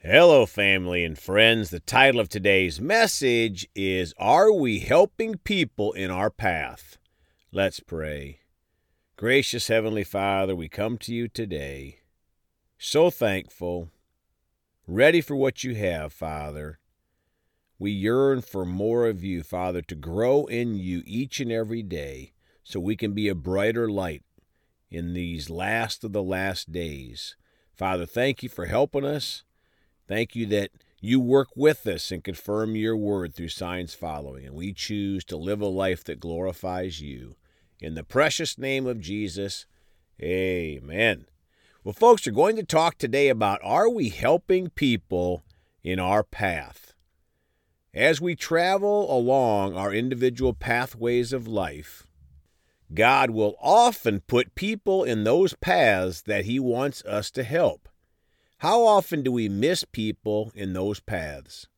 Hello, family and friends. The title of today's message is Are We Helping People in Our Path? Let's pray. Gracious Heavenly Father, we come to you today so thankful, ready for what you have, Father. We yearn for more of you, Father, to grow in you each and every day so we can be a brighter light in these last of the last days. Father, thank you for helping us. Thank you that you work with us and confirm your word through signs following, and we choose to live a life that glorifies you. In the precious name of Jesus, amen. Well, folks, we're going to talk today about are we helping people in our path? As we travel along our individual pathways of life, God will often put people in those paths that He wants us to help. How often do we miss people in those paths?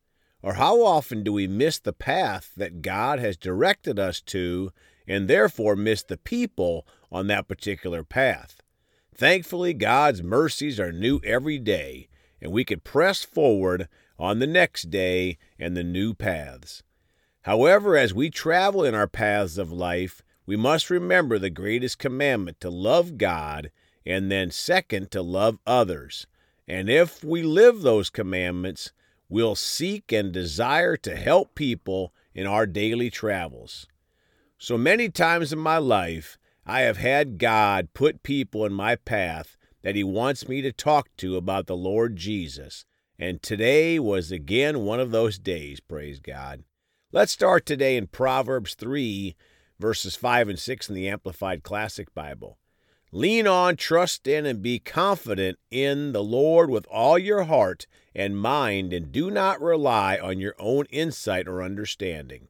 Or how often do we miss the path that God has directed us to and therefore miss the people on that particular path? Thankfully, God's mercies are new every day, and we can press forward on the next day and the new paths. However, as we travel in our paths of life, we must remember the greatest commandment to love God and then, second, to love others. And if we live those commandments, we'll seek and desire to help people in our daily travels. So many times in my life, I have had God put people in my path that He wants me to talk to about the Lord Jesus. And today was again one of those days, praise God. Let's start today in Proverbs 3, verses 5 and 6 in the Amplified Classic Bible. Lean on, trust in, and be confident in the Lord with all your heart and mind, and do not rely on your own insight or understanding.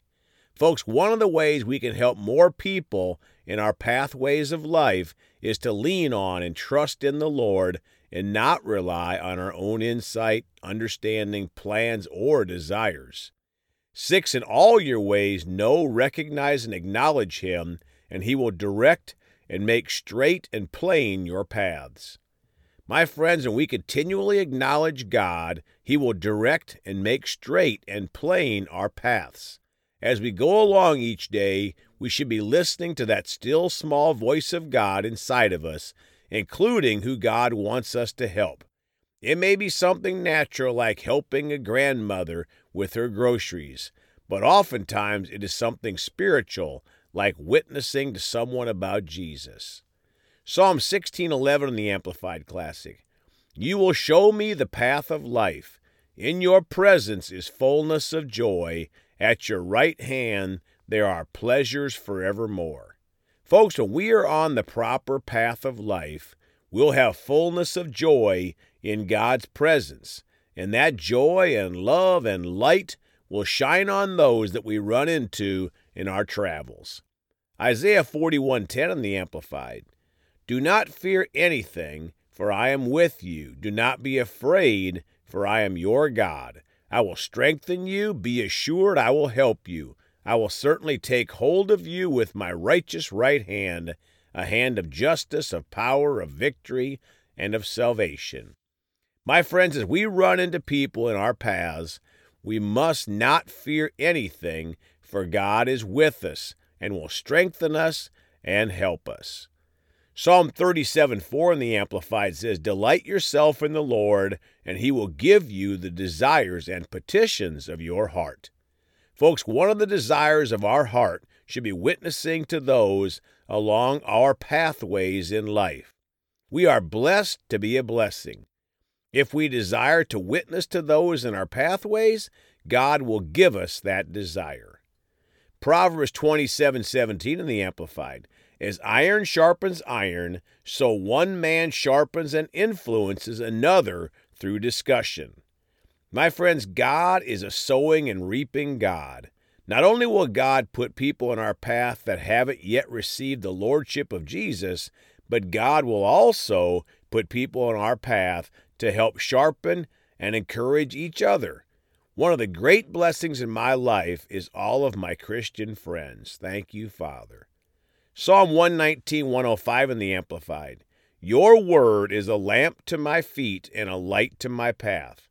Folks, one of the ways we can help more people in our pathways of life is to lean on and trust in the Lord and not rely on our own insight, understanding, plans, or desires. Six, in all your ways, know, recognize, and acknowledge Him, and He will direct and make straight and plain your paths. My friends, when we continually acknowledge God, He will direct and make straight and plain our paths. As we go along each day, we should be listening to that still small voice of God inside of us, including who God wants us to help. It may be something natural like helping a grandmother with her groceries, but oftentimes it is something spiritual like witnessing to someone about Jesus. Psalm 16:11 in the Amplified Classic. You will show me the path of life. In your presence is fullness of joy. At your right hand there are pleasures forevermore. Folks, when we are on the proper path of life, we'll have fullness of joy in God's presence. And that joy and love and light will shine on those that we run into in our travels. Isaiah 41:10 in the Amplified. Do not fear anything, for I am with you. Do not be afraid, for I am your God. I will strengthen you. Be assured I will help you. I will certainly take hold of you with my righteous right hand, a hand of justice, of power, of victory, and of salvation. My friends, as we run into people in our paths, we must not fear anything, for God is with us and will strengthen us and help us. Psalm 37 4 in the Amplified says, Delight yourself in the Lord, and he will give you the desires and petitions of your heart. Folks, one of the desires of our heart should be witnessing to those along our pathways in life. We are blessed to be a blessing. If we desire to witness to those in our pathways, God will give us that desire. Proverbs 27 17 in the Amplified. As iron sharpens iron, so one man sharpens and influences another through discussion. My friends, God is a sowing and reaping God. Not only will God put people in our path that haven't yet received the Lordship of Jesus, but God will also put people on our path to help sharpen and encourage each other. One of the great blessings in my life is all of my Christian friends. Thank you, Father. Psalm 119, 105 in the Amplified. Your word is a lamp to my feet and a light to my path.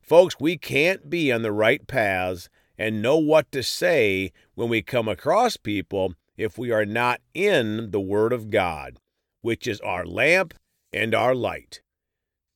Folks, we can't be on the right paths and know what to say when we come across people if we are not in the Word of God, which is our lamp and our light.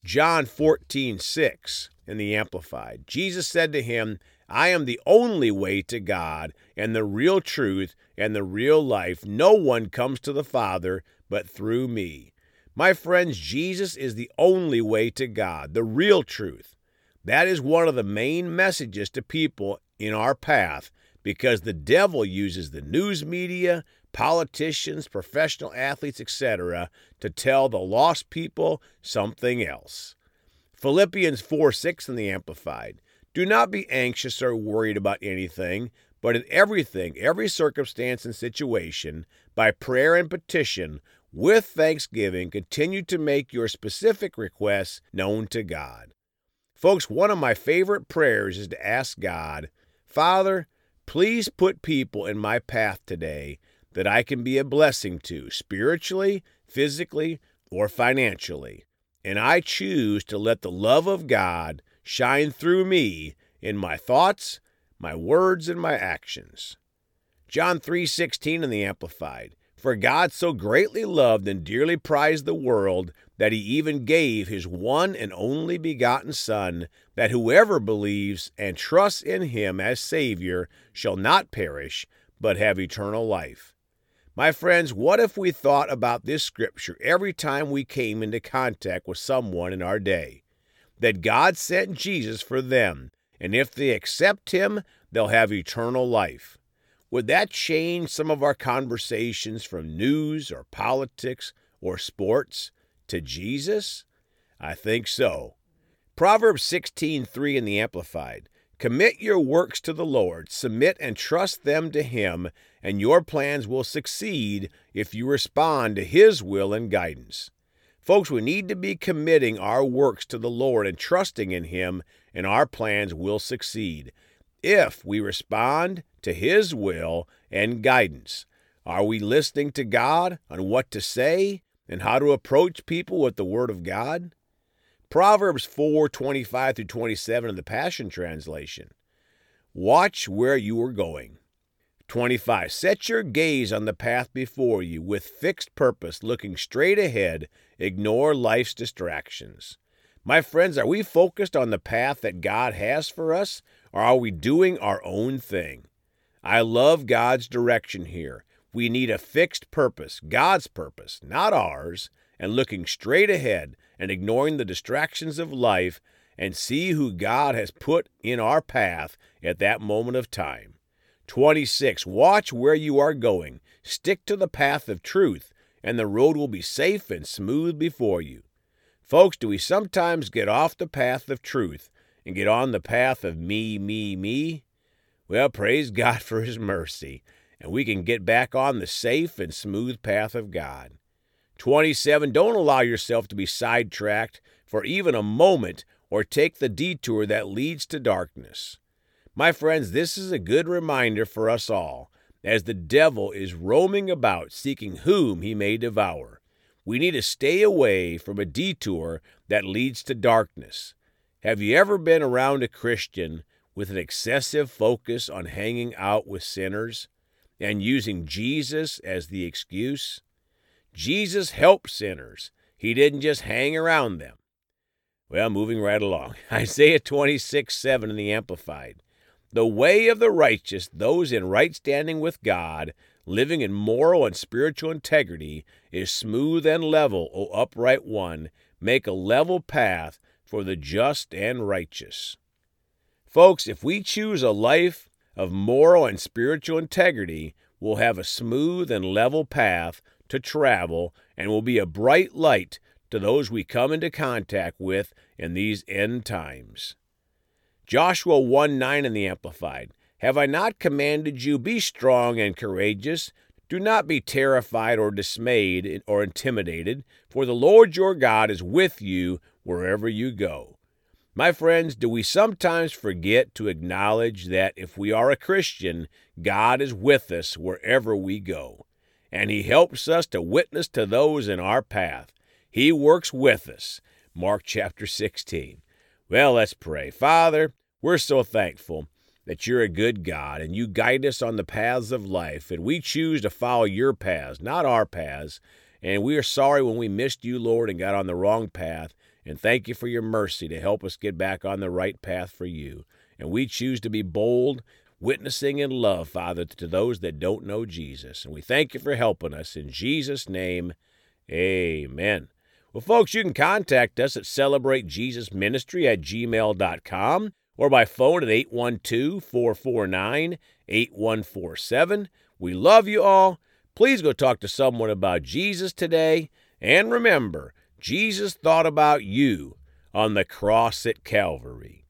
John 14, 6 in the Amplified. Jesus said to him, I am the only way to God and the real truth and the real life. No one comes to the Father but through me. My friends, Jesus is the only way to God, the real truth. That is one of the main messages to people in our path because the devil uses the news media, politicians, professional athletes, etc., to tell the lost people something else. Philippians 4 6 in the Amplified. Do not be anxious or worried about anything, but in everything, every circumstance and situation, by prayer and petition, with thanksgiving, continue to make your specific requests known to God. Folks, one of my favorite prayers is to ask God, Father, please put people in my path today that I can be a blessing to, spiritually, physically, or financially. And I choose to let the love of God shine through me in my thoughts, my words, and my actions. John 3:16 in the amplified. For God so greatly loved and dearly prized the world that he even gave his one and only begotten Son, that whoever believes and trusts in him as Savior shall not perish, but have eternal life. My friends, what if we thought about this scripture every time we came into contact with someone in our day? That God sent Jesus for them, and if they accept him, they'll have eternal life. Would that change some of our conversations from news or politics or sports to Jesus? I think so. Proverbs 16:3 in the Amplified. Commit your works to the Lord, submit and trust them to him, and your plans will succeed if you respond to his will and guidance. Folks, we need to be committing our works to the Lord and trusting in him, and our plans will succeed if we respond to his will and guidance. Are we listening to God on what to say and how to approach people with the Word of God? Proverbs 4 25 through 27 in the Passion Translation. Watch where you are going. 25. Set your gaze on the path before you with fixed purpose, looking straight ahead. Ignore life's distractions. My friends, are we focused on the path that God has for us, or are we doing our own thing? I love God's direction here. We need a fixed purpose, God's purpose, not ours, and looking straight ahead and ignoring the distractions of life and see who God has put in our path at that moment of time. 26. Watch where you are going. Stick to the path of truth, and the road will be safe and smooth before you. Folks, do we sometimes get off the path of truth and get on the path of me, me, me? Well, praise God for His mercy, and we can get back on the safe and smooth path of God. 27. Don't allow yourself to be sidetracked for even a moment or take the detour that leads to darkness. My friends, this is a good reminder for us all, as the devil is roaming about seeking whom he may devour. We need to stay away from a detour that leads to darkness. Have you ever been around a Christian with an excessive focus on hanging out with sinners and using Jesus as the excuse? Jesus helped sinners. He didn't just hang around them. Well, moving right along. Isaiah 26, 7 in the Amplified. The way of the righteous, those in right standing with God, living in moral and spiritual integrity, is smooth and level, O upright one. Make a level path for the just and righteous. Folks, if we choose a life of moral and spiritual integrity, we'll have a smooth and level path to travel and will be a bright light to those we come into contact with in these end times. Joshua 1 9 in the Amplified. Have I not commanded you, be strong and courageous? Do not be terrified or dismayed or intimidated, for the Lord your God is with you wherever you go. My friends, do we sometimes forget to acknowledge that if we are a Christian, God is with us wherever we go? And He helps us to witness to those in our path. He works with us. Mark chapter 16. Well, let's pray. Father, we're so thankful that you're a good God and you guide us on the paths of life, and we choose to follow your paths, not our paths. And we are sorry when we missed you, Lord, and got on the wrong path. And thank you for your mercy to help us get back on the right path for you. And we choose to be bold, witnessing in love, Father, to those that don't know Jesus. And we thank you for helping us. In Jesus' name, amen. Well, folks, you can contact us at celebratejesusministry at gmail.com or by phone at 812 449 8147. We love you all. Please go talk to someone about Jesus today. And remember, Jesus thought about you on the cross at Calvary.